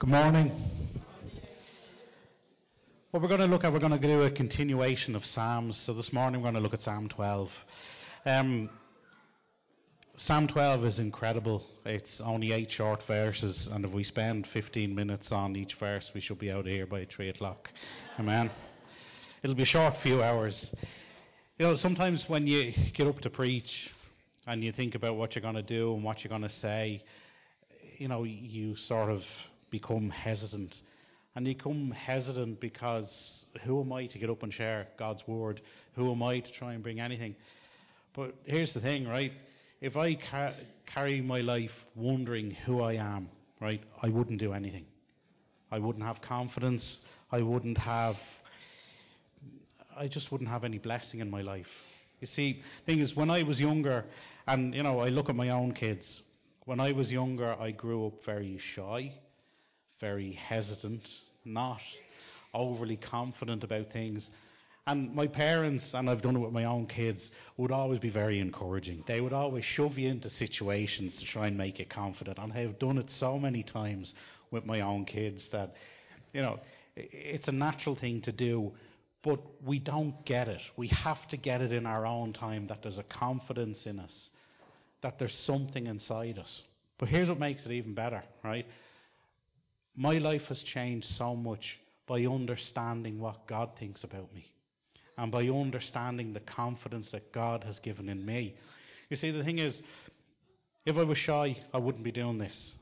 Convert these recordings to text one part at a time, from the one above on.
Good morning. What we're going to look at, we're going to do a continuation of Psalms. So this morning we're going to look at Psalm 12. Um, Psalm 12 is incredible. It's only eight short verses, and if we spend 15 minutes on each verse, we should be out of here by 3 o'clock. Amen. It'll be a short few hours. You know, sometimes when you get up to preach and you think about what you're going to do and what you're going to say, you know, you sort of become hesitant. And you become hesitant because who am I to get up and share God's word? Who am I to try and bring anything? But here's the thing, right? If I ca- carry my life wondering who I am, right, I wouldn't do anything. I wouldn't have confidence. I wouldn't have. I just wouldn't have any blessing in my life. You see, thing is, when I was younger, and you know, I look at my own kids. When I was younger, I grew up very shy, very hesitant, not overly confident about things. And my parents, and I've done it with my own kids, would always be very encouraging. They would always shove you into situations to try and make you confident. And I've done it so many times with my own kids that, you know, it's a natural thing to do, but we don't get it. We have to get it in our own time that there's a confidence in us, that there's something inside us. But here's what makes it even better, right? My life has changed so much by understanding what God thinks about me and by understanding the confidence that God has given in me. You see, the thing is, if I was shy, I wouldn't be doing this.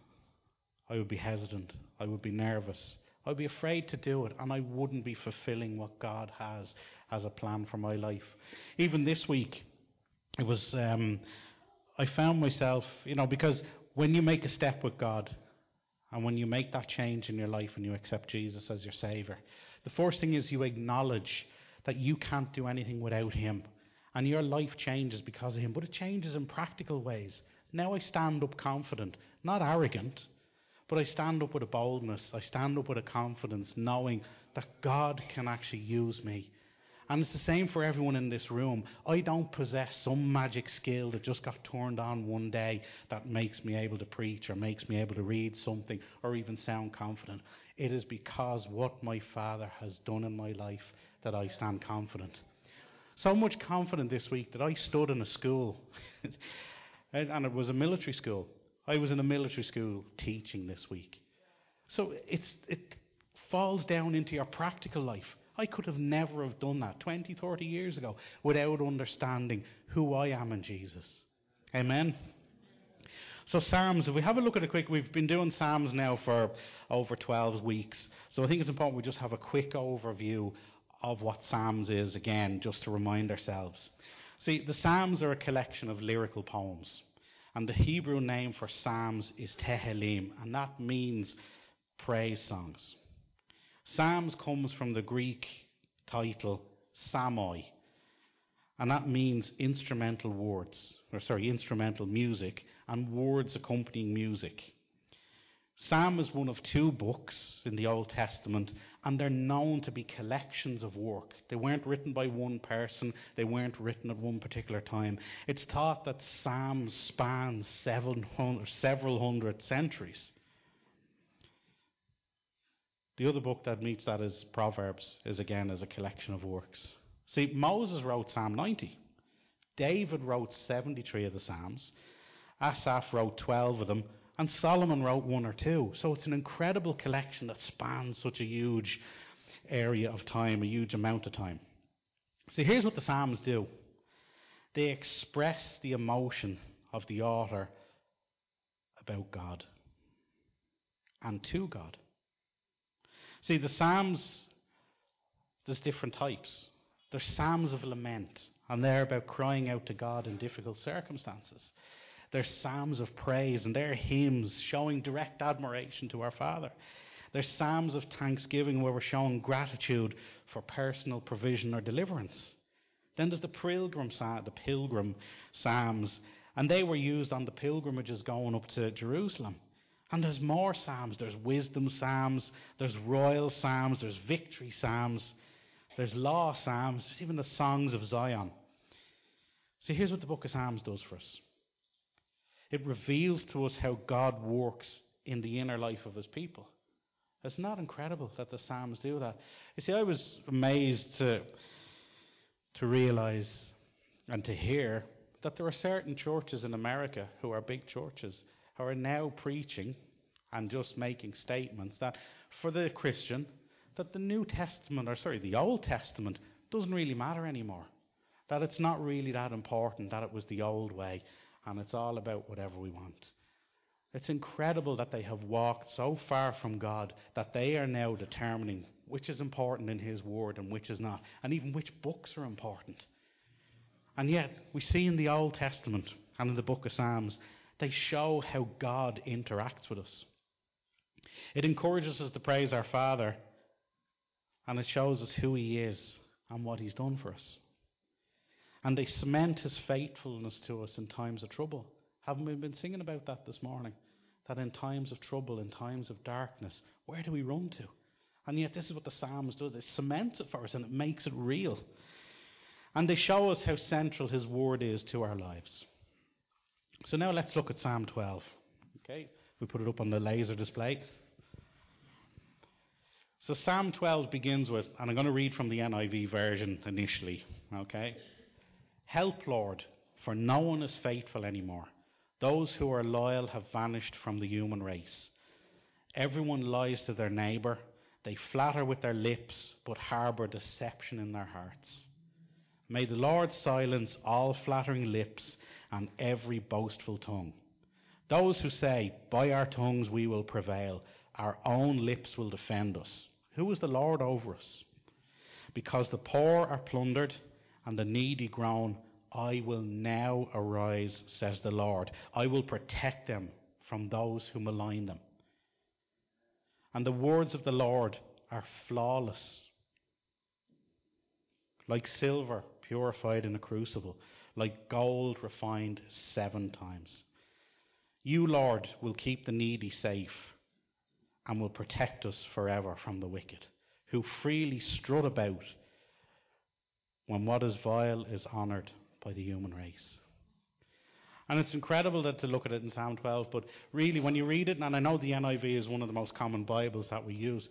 I would be hesitant. I would be nervous. I would be afraid to do it, and I wouldn't be fulfilling what God has as a plan for my life. Even this week, it was. Um, I found myself, you know, because when you make a step with God, and when you make that change in your life and you accept Jesus as your Savior, the first thing is you acknowledge that you can't do anything without Him. And your life changes because of Him, but it changes in practical ways. Now I stand up confident, not arrogant, but I stand up with a boldness. I stand up with a confidence, knowing that God can actually use me. And it's the same for everyone in this room. I don't possess some magic skill that just got turned on one day that makes me able to preach or makes me able to read something or even sound confident. It is because what my Father has done in my life that I stand confident. So much confident this week that I stood in a school, and it was a military school. I was in a military school teaching this week. So it falls down into your practical life. I could have never have done that 20, 30 years ago without understanding who I am in Jesus. Amen. So Psalms, if we have a look at it quick, we've been doing Psalms now for over 12 weeks. So I think it's important we just have a quick overview of what Psalms is again, just to remind ourselves. See, the Psalms are a collection of lyrical poems. And the Hebrew name for Psalms is Tehillim, and that means praise songs. Psalms comes from the Greek title Psalmoi, and that means instrumental words, or sorry, instrumental music, and words accompanying music. Psalm is one of two books in the Old Testament, and they're known to be collections of work. They weren't written by one person, they weren't written at one particular time. It's thought that Psalms span several hundred centuries. The other book that meets that is Proverbs, is again as a collection of works. See, Moses wrote Psalm 90. David wrote 73 of the Psalms. Asaph wrote 12 of them. And Solomon wrote one or two. So it's an incredible collection that spans such a huge area of time, a huge amount of time. See, here's what the Psalms do they express the emotion of the author about God and to God. See, the Psalms, there's different types. There's Psalms of lament, and they're about crying out to God in difficult circumstances. There's Psalms of praise, and they're hymns showing direct admiration to our Father. There's Psalms of thanksgiving where we're showing gratitude for personal provision or deliverance. Then there's the pilgrim, the pilgrim Psalms, and they were used on the pilgrimages going up to Jerusalem. And there's more psalms. There's wisdom psalms, there's royal psalms, there's victory psalms, there's law psalms, there's even the songs of Zion. See, here's what the book of Psalms does for us it reveals to us how God works in the inner life of his people. It's not incredible that the Psalms do that. You see, I was amazed to, to realize and to hear that there are certain churches in America who are big churches who are now preaching and just making statements that for the Christian, that the New Testament, or sorry, the Old Testament doesn't really matter anymore. That it's not really that important, that it was the old way, and it's all about whatever we want. It's incredible that they have walked so far from God that they are now determining which is important in His Word and which is not, and even which books are important. And yet, we see in the Old Testament and in the book of Psalms, they show how God interacts with us. It encourages us to praise our Father, and it shows us who He is and what He's done for us. And they cement His faithfulness to us in times of trouble. Haven't we been singing about that this morning? That in times of trouble, in times of darkness, where do we run to? And yet, this is what the Psalms does it cements it for us and it makes it real. And they show us how central His Word is to our lives. So now let's look at Psalm 12. Okay, we put it up on the laser display. So Psalm 12 begins with, and I'm going to read from the NIV version initially. Okay, help, Lord, for no one is faithful anymore. Those who are loyal have vanished from the human race. Everyone lies to their neighbour. They flatter with their lips, but harbour deception in their hearts. May the Lord silence all flattering lips and every boastful tongue. Those who say, By our tongues we will prevail, our own lips will defend us. Who is the Lord over us? Because the poor are plundered and the needy groan, I will now arise, says the Lord. I will protect them from those who malign them. And the words of the Lord are flawless, like silver purified in a crucible, like gold refined seven times. You, Lord, will keep the needy safe and will protect us forever from the wicked, who freely strut about when what is vile is honoured by the human race. And it's incredible that to look at it in Psalm 12, but really, when you read it, and I know the NIV is one of the most common Bibles that we use,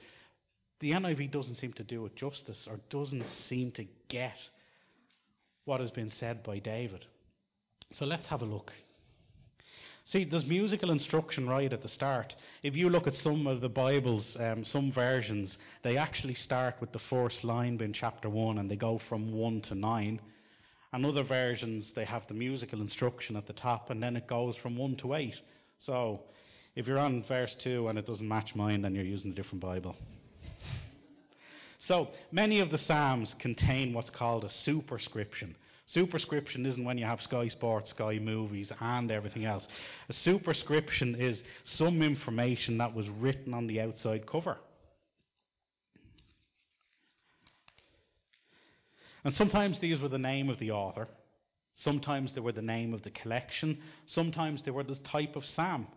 the NIV doesn't seem to do it justice or doesn't seem to get what has been said by David. So let's have a look. See, there's musical instruction right at the start. If you look at some of the Bibles, um, some versions, they actually start with the first line in chapter 1 and they go from 1 to 9. And other versions, they have the musical instruction at the top and then it goes from 1 to 8. So if you're on verse 2 and it doesn't match mine, then you're using a different Bible. So many of the Psalms contain what's called a superscription. Superscription isn't when you have Sky Sports, Sky Movies, and everything else. A superscription is some information that was written on the outside cover. And sometimes these were the name of the author, sometimes they were the name of the collection, sometimes they were the type of psalm,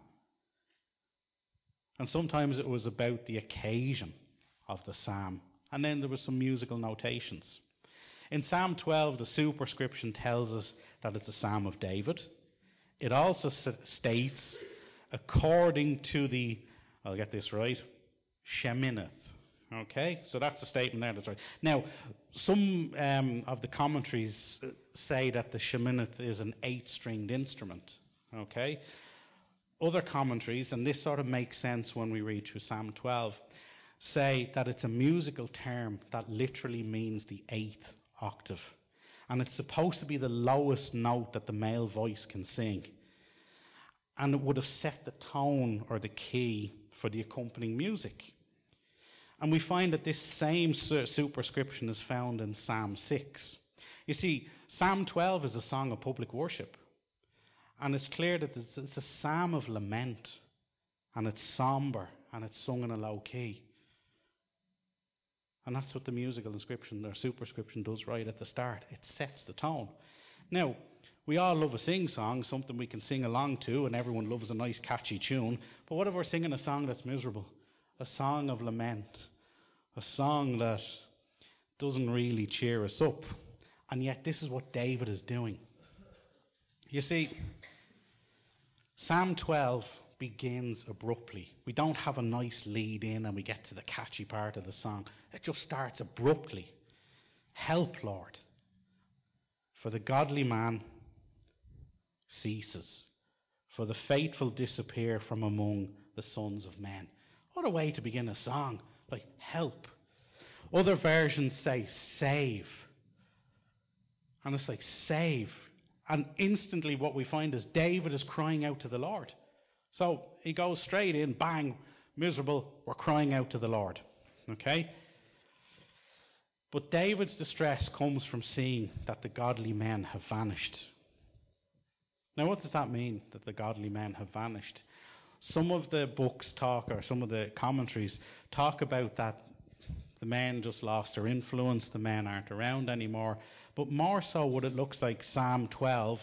and sometimes it was about the occasion of the psalm. And then there were some musical notations. In Psalm 12, the superscription tells us that it's a psalm of David. It also states, according to the, I'll get this right, Sheminith. Okay, so that's the statement there. That's right. Now, some um, of the commentaries say that the sheminith is an eight-stringed instrument. Okay, other commentaries, and this sort of makes sense when we read through Psalm 12, say that it's a musical term that literally means the eighth octave. And it's supposed to be the lowest note that the male voice can sing. And it would have set the tone or the key for the accompanying music. And we find that this same superscription is found in Psalm 6. You see, Psalm 12 is a song of public worship. And it's clear that it's a psalm of lament. And it's somber. And it's sung in a low key. And that's what the musical inscription or superscription does right at the start. It sets the tone. Now, we all love a sing song, something we can sing along to, and everyone loves a nice catchy tune. But what if we're singing a song that's miserable? A song of lament. A song that doesn't really cheer us up. And yet, this is what David is doing. You see, Psalm 12 begins abruptly. We don't have a nice lead in and we get to the catchy part of the song. It just starts abruptly. Help, Lord. For the godly man ceases, for the faithful disappear from among the sons of men. What a way to begin a song! Like, help. Other versions say, save. And it's like, save. And instantly, what we find is David is crying out to the Lord. So he goes straight in, bang, miserable, we're crying out to the Lord. Okay? But David's distress comes from seeing that the godly men have vanished. Now, what does that mean, that the godly men have vanished? Some of the books talk, or some of the commentaries talk about that the men just lost their influence, the men aren't around anymore. But more so, what it looks like Psalm 12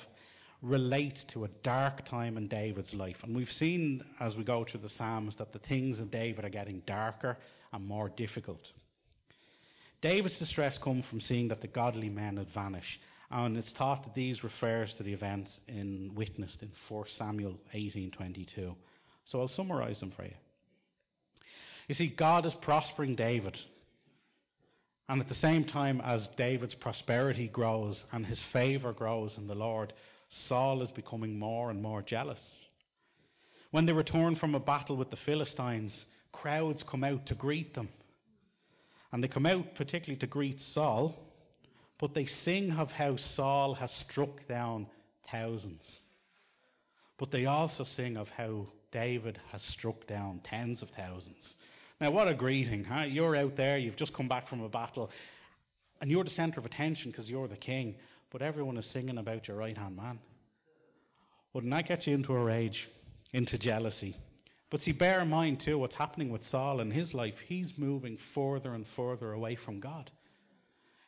relates to a dark time in David's life. And we've seen as we go through the Psalms that the things in David are getting darker and more difficult. David's distress comes from seeing that the godly men had vanished. And it's thought that these refers to the events in witnessed in 1 Samuel 18:22. So I'll summarize them for you. You see, God is prospering David. And at the same time as David's prosperity grows and his favor grows in the Lord, Saul is becoming more and more jealous. When they return from a battle with the Philistines, crowds come out to greet them. And they come out particularly to greet Saul, but they sing of how Saul has struck down thousands. But they also sing of how David has struck down tens of thousands. Now, what a greeting, huh? You're out there, you've just come back from a battle, and you're the centre of attention because you're the king, but everyone is singing about your right hand man. Wouldn't that get you into a rage, into jealousy? But see, bear in mind too what's happening with Saul in his life. He's moving further and further away from God.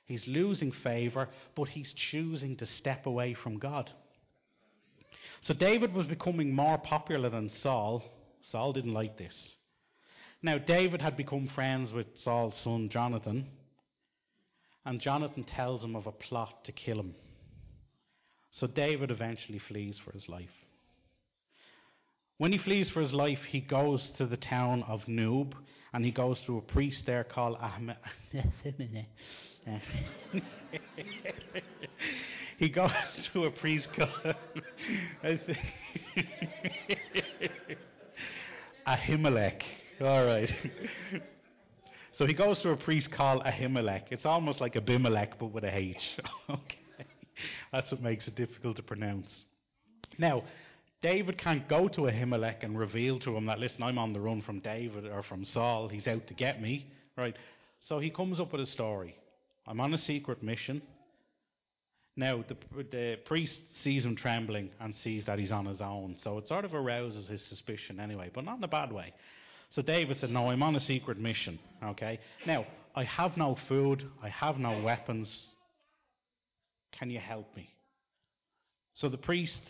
He's losing favour, but he's choosing to step away from God. So David was becoming more popular than Saul. Saul didn't like this. Now, David had become friends with Saul's son Jonathan, and Jonathan tells him of a plot to kill him. So David eventually flees for his life. When he flees for his life, he goes to the town of Noob, and he goes to a priest there called Ahmed. he goes to a priest called Ahimelech. All right. So he goes to a priest called Ahimelech. It's almost like Abimelech, but with a H. okay. That's what makes it difficult to pronounce. Now, David can't go to Ahimelech and reveal to him that, listen, I'm on the run from David or from Saul. He's out to get me. Right? So he comes up with a story. I'm on a secret mission. Now, the, the priest sees him trembling and sees that he's on his own. So it sort of arouses his suspicion anyway, but not in a bad way. So David said, No, I'm on a secret mission. Okay? Now, I have no food, I have no weapons. Can you help me? So the priest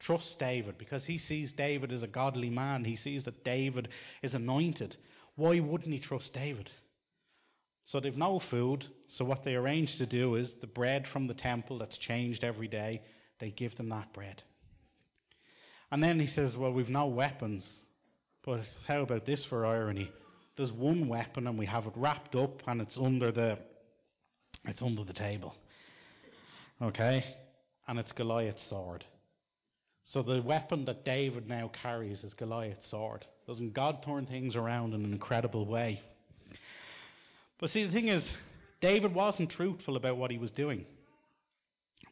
trusts David because he sees David as a godly man. He sees that David is anointed. Why wouldn't he trust David? So they've no food. So what they arrange to do is the bread from the temple that's changed every day, they give them that bread. And then he says, Well, we've no weapons. But how about this for irony? There's one weapon and we have it wrapped up and it's under the it's under the table. Okay? And it's Goliath's sword. So the weapon that David now carries is Goliath's sword. Doesn't God turn things around in an incredible way? But see, the thing is, David wasn't truthful about what he was doing.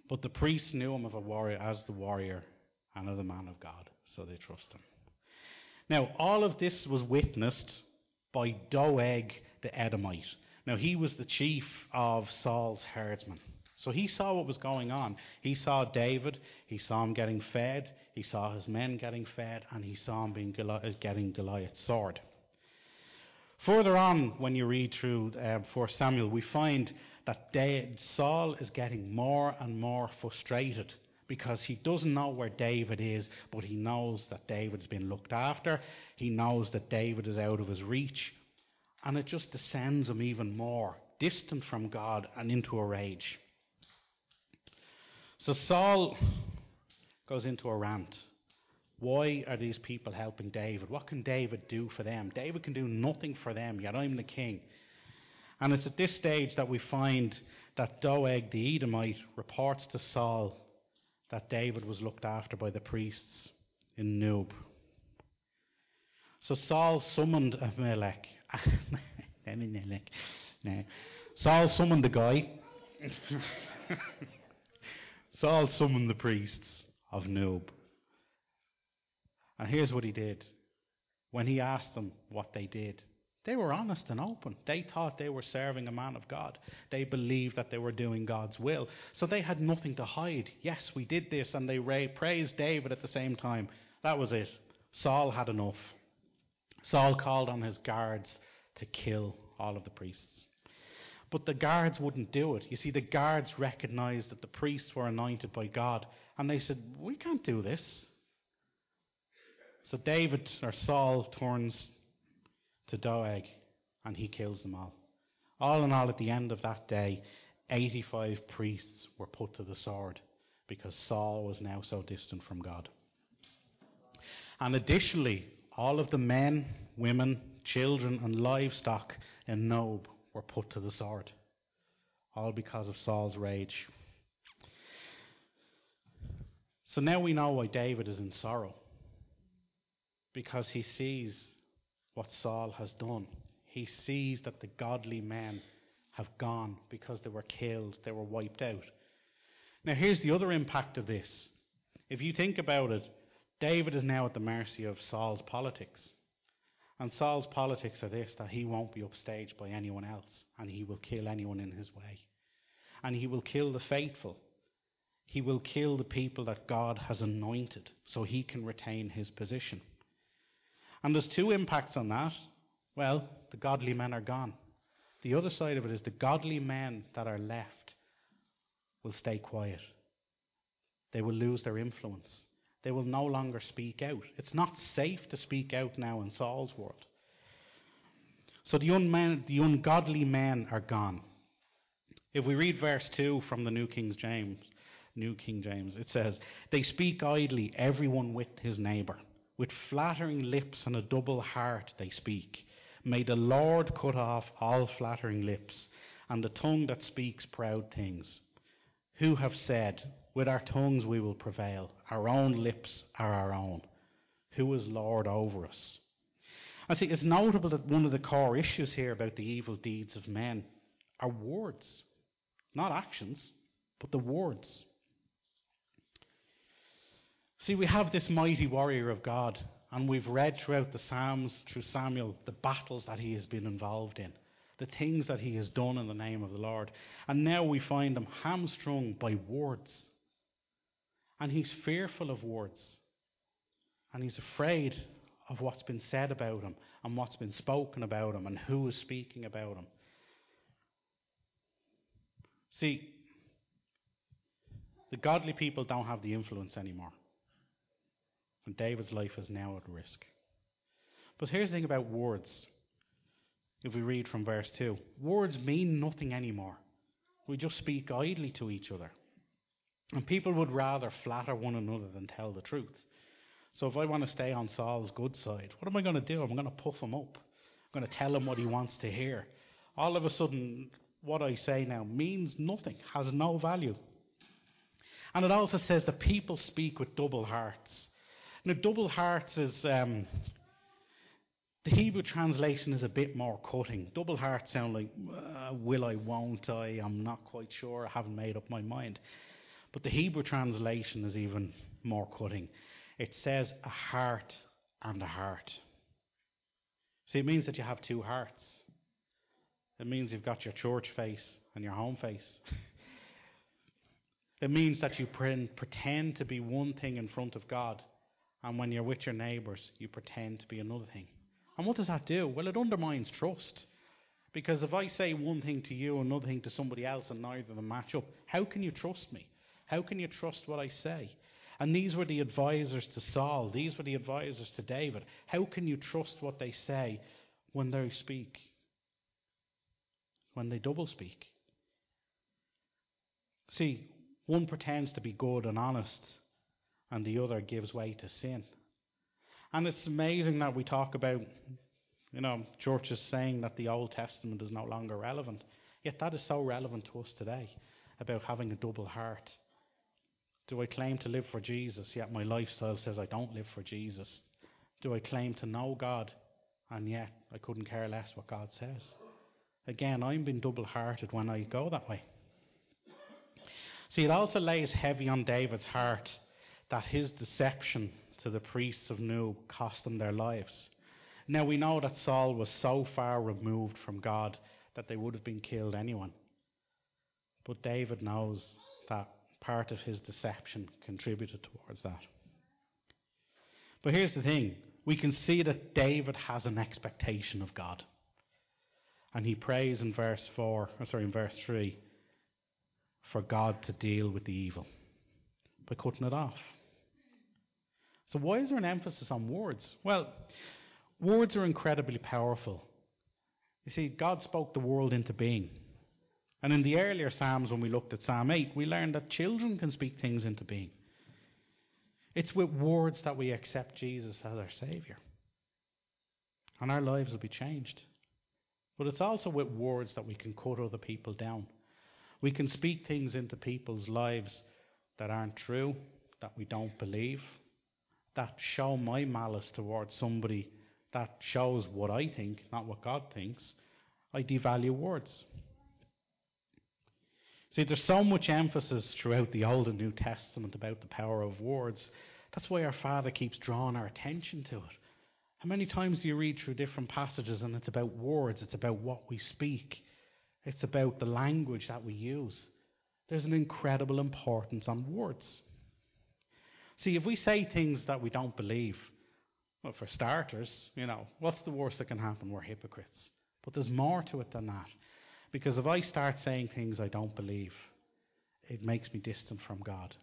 But the priests knew him of a warrior as the warrior and of the man of God, so they trust him. Now, all of this was witnessed by Doeg the Edomite. Now, he was the chief of Saul's herdsmen. So he saw what was going on. He saw David, he saw him getting fed, he saw his men getting fed, and he saw him being Goli- getting Goliath's sword. Further on, when you read through uh, 1 Samuel, we find that Saul is getting more and more frustrated because he doesn't know where David is, but he knows that David's been looked after. He knows that David is out of his reach. And it just descends him even more, distant from God and into a rage. So Saul goes into a rant. Why are these people helping David? What can David do for them? David can do nothing for them, yet I'm the king. And it's at this stage that we find that Doeg the Edomite reports to Saul that David was looked after by the priests in Noob. So Saul summoned Ahimelech. no. Saul summoned the guy. Saul summoned the priests of Noob. And here's what he did. When he asked them what they did, they were honest and open. They thought they were serving a man of God. They believed that they were doing God's will. So they had nothing to hide. Yes, we did this, and they praised David at the same time. That was it. Saul had enough. Saul called on his guards to kill all of the priests. But the guards wouldn't do it. You see, the guards recognized that the priests were anointed by God, and they said, We can't do this. So David or Saul turns to Doeg and he kills them all. All in all, at the end of that day, 85 priests were put to the sword because Saul was now so distant from God. And additionally, all of the men, women, children, and livestock in Nob were put to the sword, all because of Saul's rage. So now we know why David is in sorrow because he sees what Saul has done. He sees that the godly men have gone because they were killed, they were wiped out. Now, here's the other impact of this. If you think about it, David is now at the mercy of Saul's politics. And Saul's politics are this that he won't be upstaged by anyone else, and he will kill anyone in his way. And he will kill the faithful. He will kill the people that God has anointed so he can retain his position. And there's two impacts on that. Well, the godly men are gone. The other side of it is the godly men that are left will stay quiet. They will lose their influence. They will no longer speak out. It's not safe to speak out now in Saul's world. So the, unmen, the ungodly men are gone. If we read verse 2 from the New King James, New King James, it says, They speak idly, everyone with his neighbour. With flattering lips and a double heart they speak. May the Lord cut off all flattering lips and the tongue that speaks proud things. Who have said, With our tongues we will prevail, our own lips are our own. Who is Lord over us? I think it's notable that one of the core issues here about the evil deeds of men are words, not actions, but the words. See, we have this mighty warrior of God, and we've read throughout the Psalms, through Samuel, the battles that he has been involved in, the things that he has done in the name of the Lord. And now we find him hamstrung by words. And he's fearful of words. And he's afraid of what's been said about him, and what's been spoken about him, and who is speaking about him. See, the godly people don't have the influence anymore. David's life is now at risk. But here's the thing about words. If we read from verse 2, words mean nothing anymore. We just speak idly to each other. And people would rather flatter one another than tell the truth. So if I want to stay on Saul's good side, what am I going to do? I'm going to puff him up. I'm going to tell him what he wants to hear. All of a sudden, what I say now means nothing, has no value. And it also says that people speak with double hearts. Now, double hearts is. Um, the Hebrew translation is a bit more cutting. Double hearts sound like, uh, will I, won't I? I'm not quite sure. I haven't made up my mind. But the Hebrew translation is even more cutting. It says a heart and a heart. See, it means that you have two hearts. It means you've got your church face and your home face. it means that you pretend to be one thing in front of God and when you're with your neighbours, you pretend to be another thing. And what does that do? Well, it undermines trust. Because if I say one thing to you, another thing to somebody else, and neither of them match up, how can you trust me? How can you trust what I say? And these were the advisors to Saul. These were the advisors to David. How can you trust what they say when they speak? When they double speak? See, one pretends to be good and honest, and the other gives way to sin. And it's amazing that we talk about, you know, churches saying that the Old Testament is no longer relevant. Yet that is so relevant to us today about having a double heart. Do I claim to live for Jesus, yet my lifestyle says I don't live for Jesus? Do I claim to know God, and yet I couldn't care less what God says? Again, I'm being double hearted when I go that way. See, it also lays heavy on David's heart that his deception to the priests of Nob cost them their lives. Now, we know that Saul was so far removed from God that they would have been killed anyone. But David knows that part of his deception contributed towards that. But here's the thing we can see that David has an expectation of God. And he prays in verse 4, or sorry, in verse 3, for God to deal with the evil by cutting it off. So, why is there an emphasis on words? Well, words are incredibly powerful. You see, God spoke the world into being. And in the earlier Psalms, when we looked at Psalm 8, we learned that children can speak things into being. It's with words that we accept Jesus as our Saviour. And our lives will be changed. But it's also with words that we can cut other people down. We can speak things into people's lives that aren't true, that we don't believe, that show my malice towards somebody that shows what I think, not what God thinks. I devalue words. See, there's so much emphasis throughout the Old and New Testament about the power of words. That's why our Father keeps drawing our attention to it. How many times do you read through different passages and it's about words, it's about what we speak, it's about the language that we use? There's an incredible importance on words. See, if we say things that we don't believe, well, for starters, you know, what's the worst that can happen? We're hypocrites. But there's more to it than that. Because if I start saying things I don't believe, it makes me distant from God.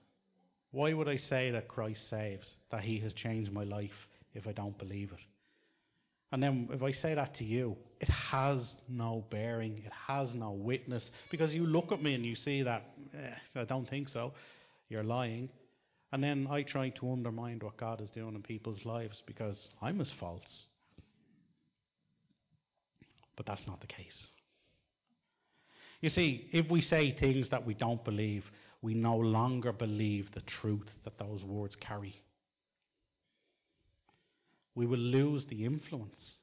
Why would I say that Christ saves, that He has changed my life, if I don't believe it? And then if I say that to you, it has no bearing, it has no witness, because you look at me and you see that, eh, I don't think so, you're lying. And then I try to undermine what God is doing in people's lives because I'm as false. But that's not the case. You see, if we say things that we don't believe, we no longer believe the truth that those words carry. We will lose the influence.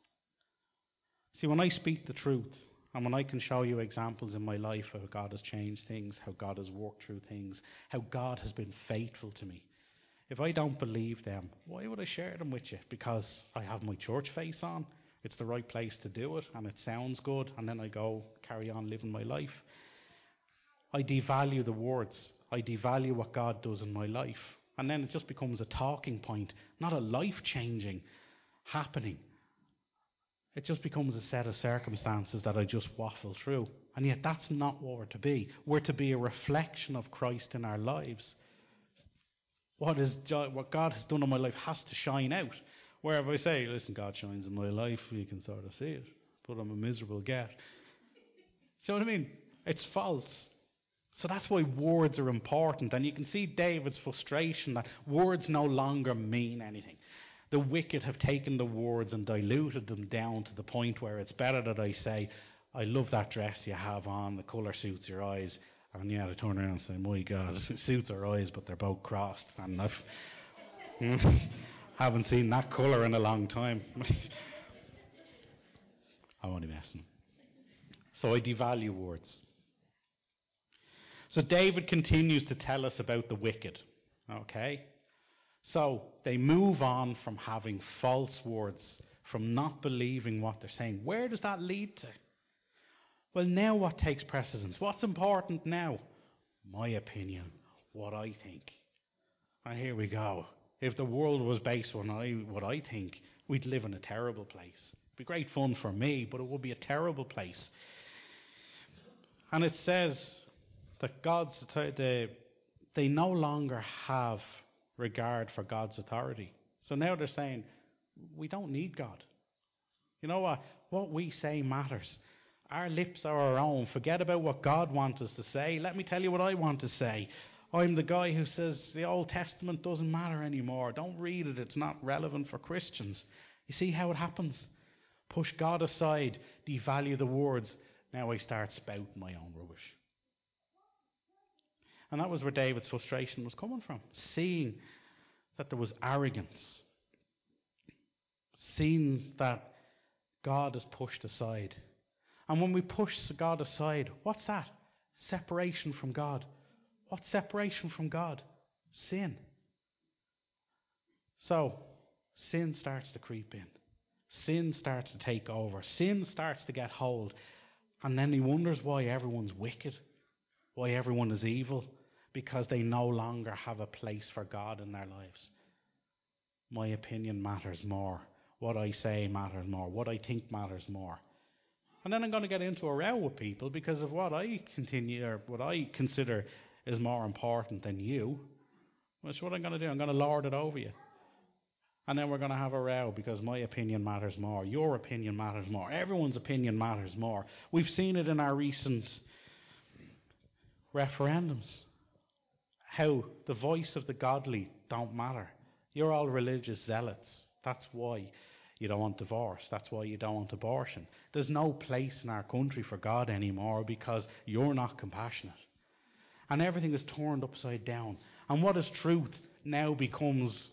See, when I speak the truth, and when I can show you examples in my life how God has changed things, how God has worked through things, how God has been faithful to me, if I don't believe them, why would I share them with you? Because I have my church face on. It's the right place to do it, and it sounds good, and then I go carry on living my life. I devalue the words. I devalue what God does in my life. And then it just becomes a talking point, not a life changing happening. It just becomes a set of circumstances that I just waffle through. And yet, that's not what we're to be. We're to be a reflection of Christ in our lives. What, is, what God has done in my life has to shine out. Wherever I say, listen, God shines in my life, you can sort of see it. But I'm a miserable get. See what I mean? It's false. So that's why words are important. And you can see David's frustration that words no longer mean anything. The wicked have taken the words and diluted them down to the point where it's better that I say, I love that dress you have on, the colour suits your eyes. And yeah, I turn around and say, My God, it suits her eyes, but they're both crossed. And I've, haven't seen that colour in a long time. I'm only messing. So I devalue words. So David continues to tell us about the wicked. Okay? So they move on from having false words, from not believing what they're saying. Where does that lead to? Well, now what takes precedence? What's important now? My opinion, what I think. And here we go. If the world was based on what I think, we'd live in a terrible place. It'd be great fun for me, but it would be a terrible place. And it says that God's they, they no longer have regard for God's authority. So now they're saying, we don't need God. You know what? What we say matters. Our lips are our own. Forget about what God wants us to say. Let me tell you what I want to say. I'm the guy who says the Old Testament doesn't matter anymore. Don't read it, it's not relevant for Christians. You see how it happens? Push God aside, devalue the words. Now I start spouting my own rubbish. And that was where David's frustration was coming from. Seeing that there was arrogance, seeing that God is pushed aside. And when we push God aside, what's that? Separation from God. What's separation from God? Sin. So, sin starts to creep in. Sin starts to take over. Sin starts to get hold. And then he wonders why everyone's wicked, why everyone is evil, because they no longer have a place for God in their lives. My opinion matters more. What I say matters more. What I think matters more. And then I'm going to get into a row with people because of what I continue or what I consider is more important than you. That's what I'm going to do. I'm going to lord it over you. And then we're going to have a row because my opinion matters more. Your opinion matters more. Everyone's opinion matters more. We've seen it in our recent referendums. How the voice of the godly don't matter. You're all religious zealots. That's why you don't want divorce. That's why you don't want abortion. There's no place in our country for God anymore because you're not compassionate. And everything is turned upside down. And what is truth now becomes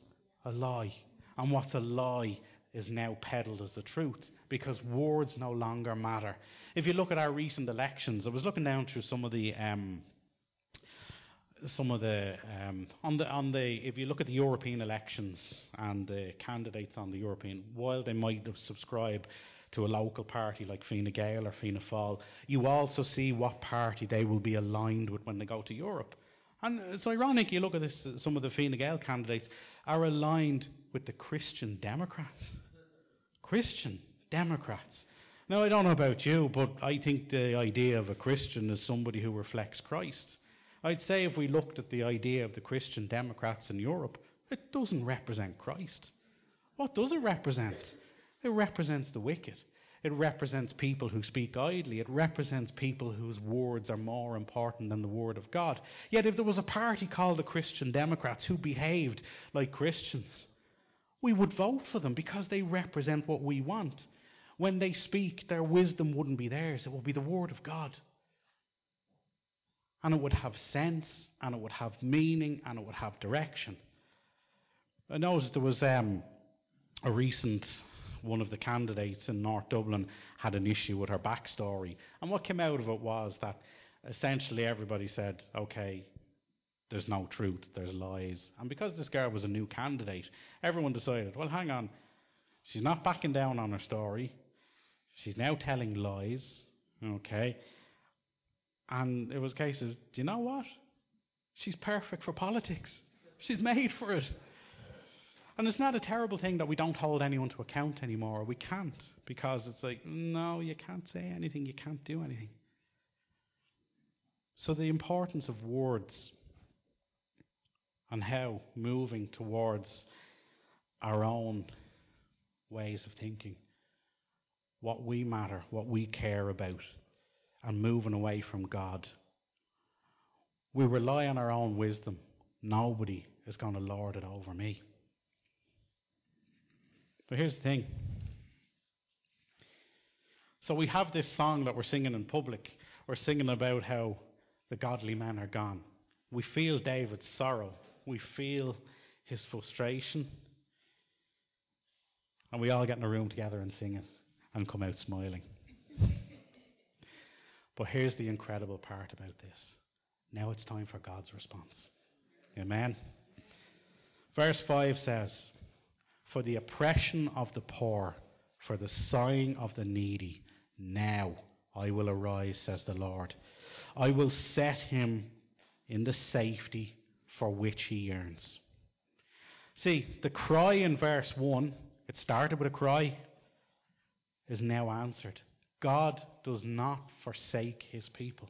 a lie. And what's a lie is now peddled as the truth because words no longer matter. If you look at our recent elections, I was looking down through some of the. Um, some of the um, on the on the if you look at the European elections and the candidates on the European, while they might have subscribed to a local party like Fine Gael or Fianna Fáil, you also see what party they will be aligned with when they go to Europe. And it's ironic, you look at this, some of the Fine Gael candidates are aligned with the Christian Democrats. Christian Democrats. Now, I don't know about you, but I think the idea of a Christian is somebody who reflects Christ. I'd say if we looked at the idea of the Christian Democrats in Europe, it doesn't represent Christ. What does it represent? It represents the wicked. It represents people who speak idly. It represents people whose words are more important than the word of God. Yet, if there was a party called the Christian Democrats who behaved like Christians, we would vote for them because they represent what we want. When they speak, their wisdom wouldn't be theirs, it would be the word of God and it would have sense, and it would have meaning, and it would have direction. I noticed there was um, a recent one of the candidates in North Dublin had an issue with her backstory, and what came out of it was that essentially everybody said, "Okay, there's no truth, there's lies," and because this girl was a new candidate, everyone decided, "Well, hang on, she's not backing down on her story. She's now telling lies." Okay, and it was a case of, do you know what? She's perfect for politics. She's made for it. And it's not a terrible thing that we don't hold anyone to account anymore. We can't, because it's like, no, you can't say anything, you can't do anything. So, the importance of words and how moving towards our own ways of thinking, what we matter, what we care about and moving away from God. We rely on our own wisdom. Nobody is going to lord it over me. But here's the thing. So we have this song that we're singing in public. We're singing about how the godly men are gone. We feel David's sorrow. We feel his frustration. And we all get in a room together and sing it and come out smiling. But here's the incredible part about this. Now it's time for God's response. Amen. Verse 5 says, For the oppression of the poor, for the sighing of the needy, now I will arise, says the Lord. I will set him in the safety for which he yearns. See, the cry in verse 1, it started with a cry, is now answered. God does not forsake his people.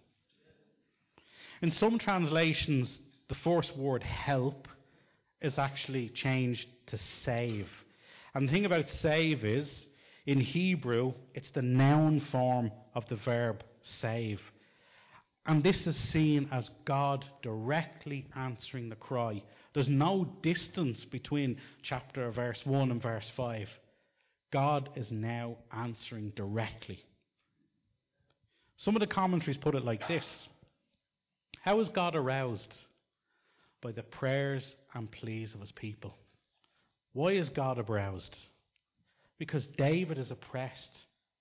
In some translations, the first word help is actually changed to save. And the thing about save is, in Hebrew, it's the noun form of the verb save. And this is seen as God directly answering the cry. There's no distance between chapter verse 1 and verse 5. God is now answering directly. Some of the commentaries put it like this How is God aroused? By the prayers and pleas of his people. Why is God aroused? Because David is oppressed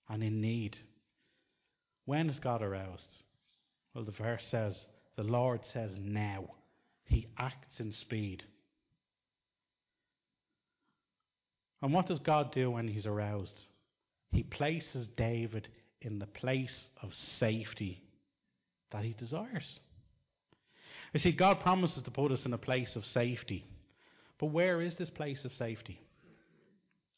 and in need. When is God aroused? Well, the verse says, the Lord says now. He acts in speed. And what does God do when he's aroused? He places David in the place of safety that he desires. You see, God promises to put us in a place of safety. But where is this place of safety?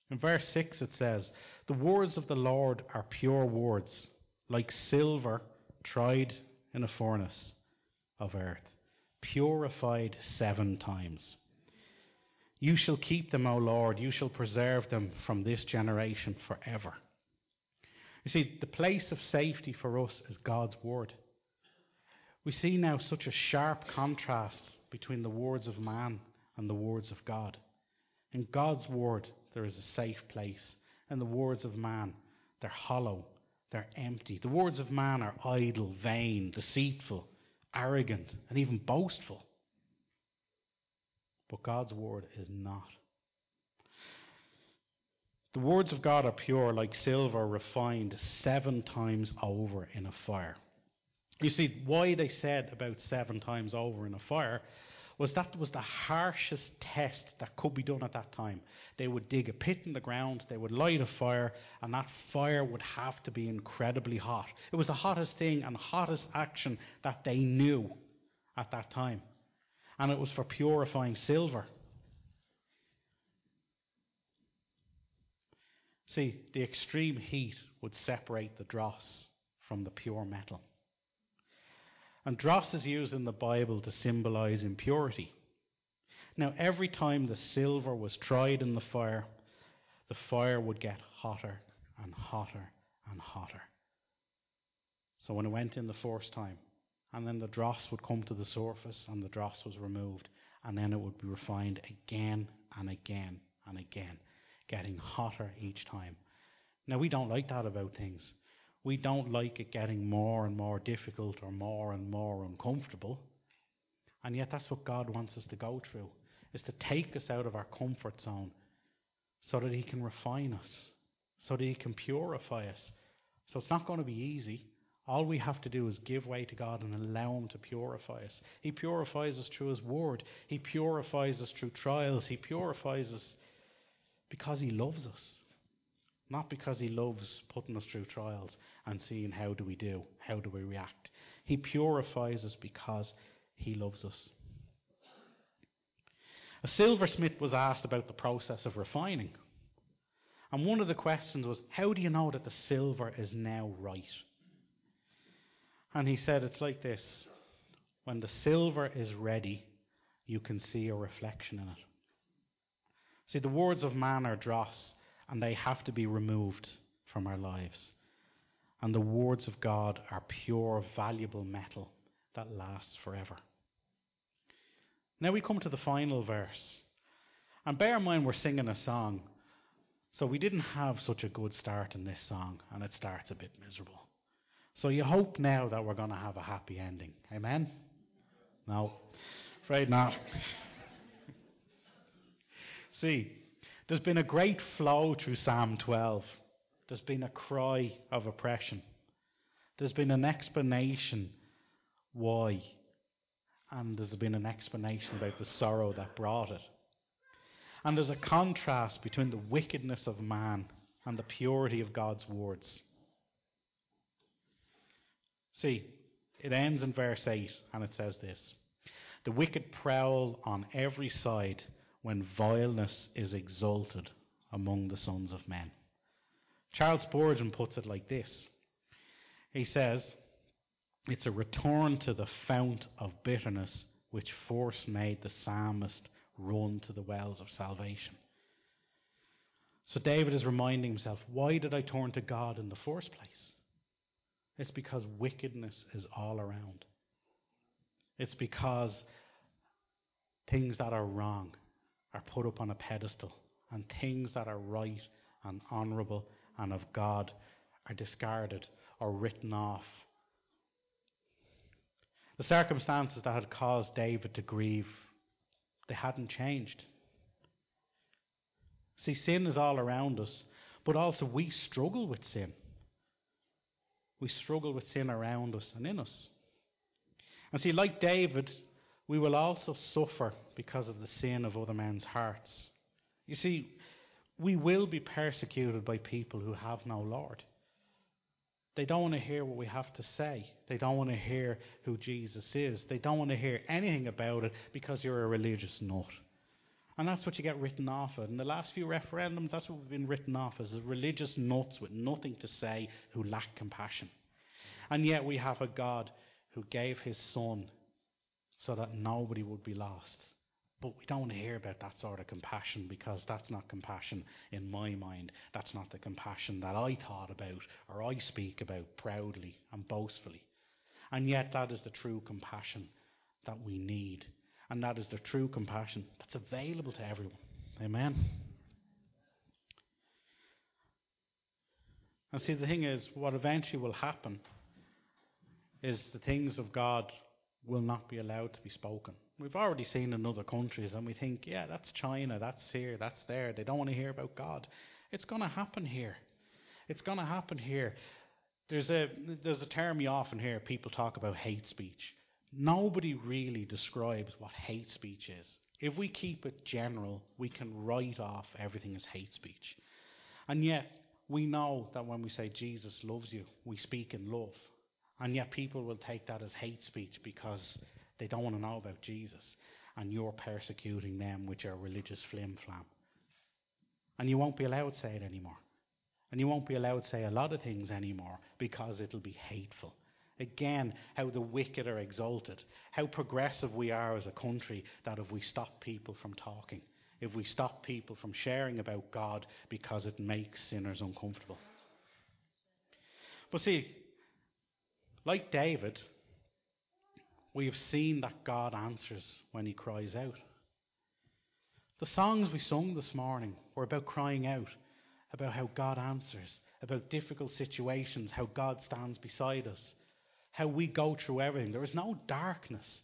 In verse 6 it says, The words of the Lord are pure words, like silver tried in a furnace of earth, purified seven times. You shall keep them, O Lord, you shall preserve them from this generation forever. You see, the place of safety for us is God's Word. We see now such a sharp contrast between the words of man and the words of God. In God's Word, there is a safe place. In the words of man, they're hollow they're empty. The words of man are idle, vain, deceitful, arrogant, and even boastful. But God's word is not. The words of God are pure, like silver refined seven times over in a fire. You see, why they said about seven times over in a fire was that was the harshest test that could be done at that time. They would dig a pit in the ground, they would light a fire, and that fire would have to be incredibly hot. It was the hottest thing and hottest action that they knew at that time. And it was for purifying silver. See, the extreme heat would separate the dross from the pure metal. And dross is used in the Bible to symbolize impurity. Now, every time the silver was tried in the fire, the fire would get hotter and hotter and hotter. So when it went in the first time, and then the dross would come to the surface and the dross was removed, and then it would be refined again and again and again, getting hotter each time. Now, we don't like that about things. We don't like it getting more and more difficult or more and more uncomfortable. And yet that's what God wants us to go through, is to take us out of our comfort zone so that he can refine us, so that he can purify us. So it's not going to be easy. All we have to do is give way to God and allow Him to purify us. He purifies us through His Word. He purifies us through trials. He purifies us because He loves us. Not because he loves putting us through trials and seeing how do we do, how do we react. He purifies us because he loves us. A silversmith was asked about the process of refining. And one of the questions was, How do you know that the silver is now right? And he said, It's like this when the silver is ready, you can see a reflection in it. See, the words of man are dross, and they have to be removed from our lives. And the words of God are pure, valuable metal that lasts forever. Now we come to the final verse. And bear in mind, we're singing a song. So we didn't have such a good start in this song, and it starts a bit miserable. So you hope now that we're going to have a happy ending. Amen? No, afraid not. See, there's been a great flow through Psalm 12. There's been a cry of oppression. There's been an explanation why. And there's been an explanation about the sorrow that brought it. And there's a contrast between the wickedness of man and the purity of God's words. See, it ends in verse 8 and it says this The wicked prowl on every side when vileness is exalted among the sons of men. Charles Spurgeon puts it like this He says, It's a return to the fount of bitterness which first made the psalmist run to the wells of salvation. So David is reminding himself, why did I turn to God in the first place? It's because wickedness is all around. It's because things that are wrong are put up on a pedestal, and things that are right and honourable and of God are discarded or written off. The circumstances that had caused David to grieve, they hadn't changed. See, sin is all around us, but also we struggle with sin. We struggle with sin around us and in us. And see, like David, we will also suffer because of the sin of other men's hearts. You see, we will be persecuted by people who have no Lord. They don't want to hear what we have to say. They don't want to hear who Jesus is. They don't want to hear anything about it because you're a religious nut. And that's what you get written off of. In the last few referendums, that's what we've been written off as religious nuts with nothing to say who lack compassion. And yet we have a God who gave his son so that nobody would be lost. But we don't hear about that sort of compassion because that's not compassion in my mind. That's not the compassion that I thought about or I speak about proudly and boastfully. And yet, that is the true compassion that we need. And that is the true compassion that's available to everyone. Amen. And see, the thing is, what eventually will happen is the things of God will not be allowed to be spoken. We've already seen in other countries, and we think, yeah, that's China, that's here, that's there. They don't want to hear about God. It's going to happen here. It's going to happen here. There's a there's a term you often hear people talk about hate speech. Nobody really describes what hate speech is. If we keep it general, we can write off everything as hate speech. And yet, we know that when we say Jesus loves you, we speak in love. And yet people will take that as hate speech because they don't want to know about Jesus. And you're persecuting them with your religious flim flam. And you won't be allowed to say it anymore. And you won't be allowed to say a lot of things anymore because it'll be hateful. Again, how the wicked are exalted. How progressive we are as a country that if we stop people from talking, if we stop people from sharing about God because it makes sinners uncomfortable. But see, like David, we have seen that God answers when he cries out. The songs we sung this morning were about crying out, about how God answers, about difficult situations, how God stands beside us, how we go through everything. There was no darkness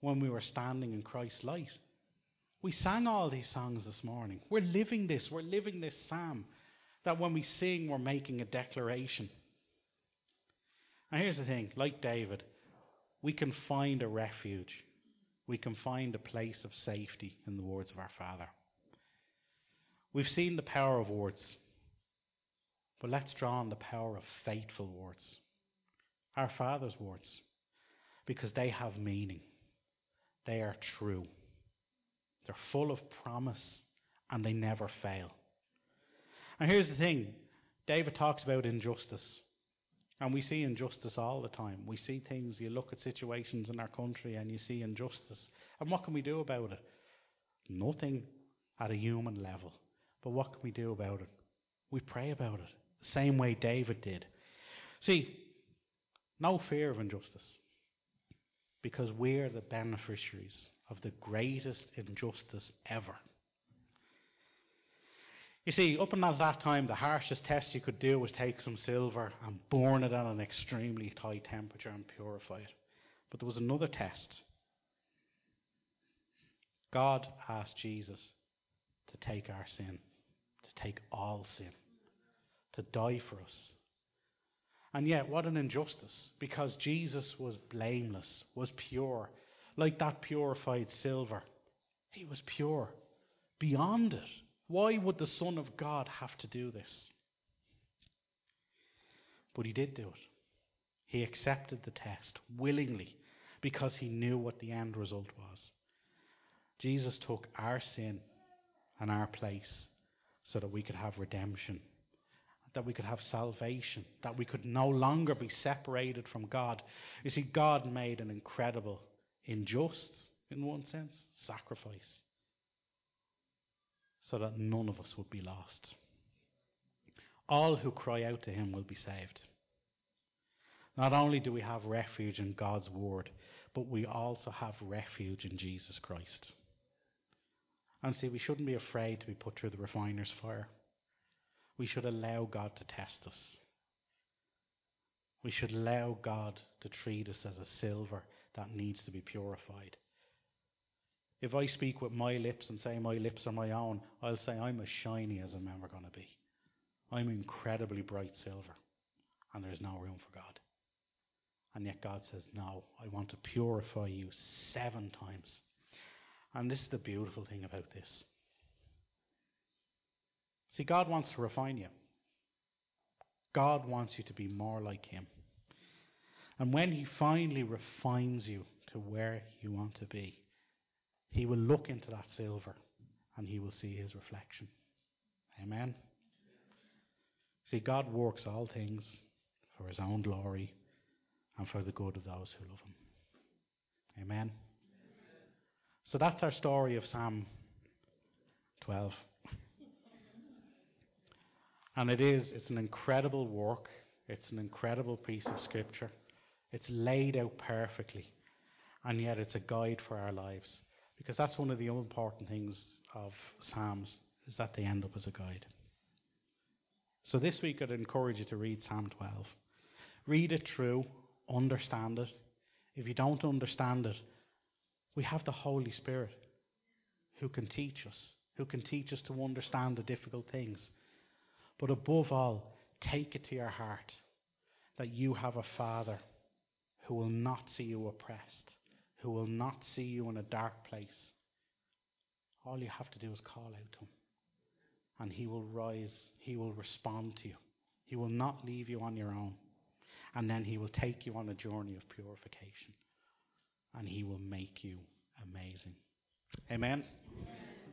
when we were standing in Christ's light. We sang all these songs this morning. We're living this. We're living this psalm. That when we sing, we're making a declaration. And here's the thing like David, we can find a refuge. We can find a place of safety in the words of our Father. We've seen the power of words, but let's draw on the power of faithful words. Our Father's words, because they have meaning, they are true, they're full of promise, and they never fail. And here's the thing David talks about injustice. And we see injustice all the time. We see things, you look at situations in our country and you see injustice. And what can we do about it? Nothing at a human level. But what can we do about it? We pray about it. The same way David did. See, no fear of injustice. Because we're the beneficiaries of the greatest injustice ever. You see, up until that time, the harshest test you could do was take some silver and burn it at an extremely high temperature and purify it. But there was another test. God asked Jesus to take our sin, to take all sin, to die for us. And yet, what an injustice, because Jesus was blameless, was pure, like that purified silver. He was pure, beyond it. Why would the Son of God have to do this? But he did do it. He accepted the test willingly because he knew what the end result was. Jesus took our sin and our place so that we could have redemption, that we could have salvation, that we could no longer be separated from God. You see, God made an incredible, unjust, in one sense, sacrifice so that none of us would be lost. All who cry out to him will be saved. Not only do we have refuge in God's Word, but we also have refuge in Jesus Christ. And see, we shouldn't be afraid to be put through the refiner's fire. We should allow God to test us. We should allow God to treat us as a silver that needs to be purified. If I speak with my lips and say my lips are my own, I'll say I'm as shiny as I'm ever going to be. I'm incredibly bright silver, and there's no room for God. And yet God says, No, I want to purify you seven times. And this is the beautiful thing about this. See, God wants to refine you. God wants you to be more like Him. And when He finally refines you to where you want to be, He will look into that silver and He will see His reflection. Amen. See, God works all things for His own glory and for the good of those who love Him. Amen. So that's our story of Psalm 12. And it is, it's an incredible work. It's an incredible piece of scripture. It's laid out perfectly. And yet it's a guide for our lives. Because that's one of the important things of Psalms, is that they end up as a guide. So this week I'd encourage you to read Psalm 12. Read it through, understand it. If you don't understand it, we have the Holy Spirit who can teach us, who can teach us to understand the difficult things. But above all, take it to your heart that you have a Father who will not see you oppressed, who will not see you in a dark place. All you have to do is call out to Him, and He will rise, He will respond to you. He will not leave you on your own. And then He will take you on a journey of purification, and He will make you amazing. Amen. Amen.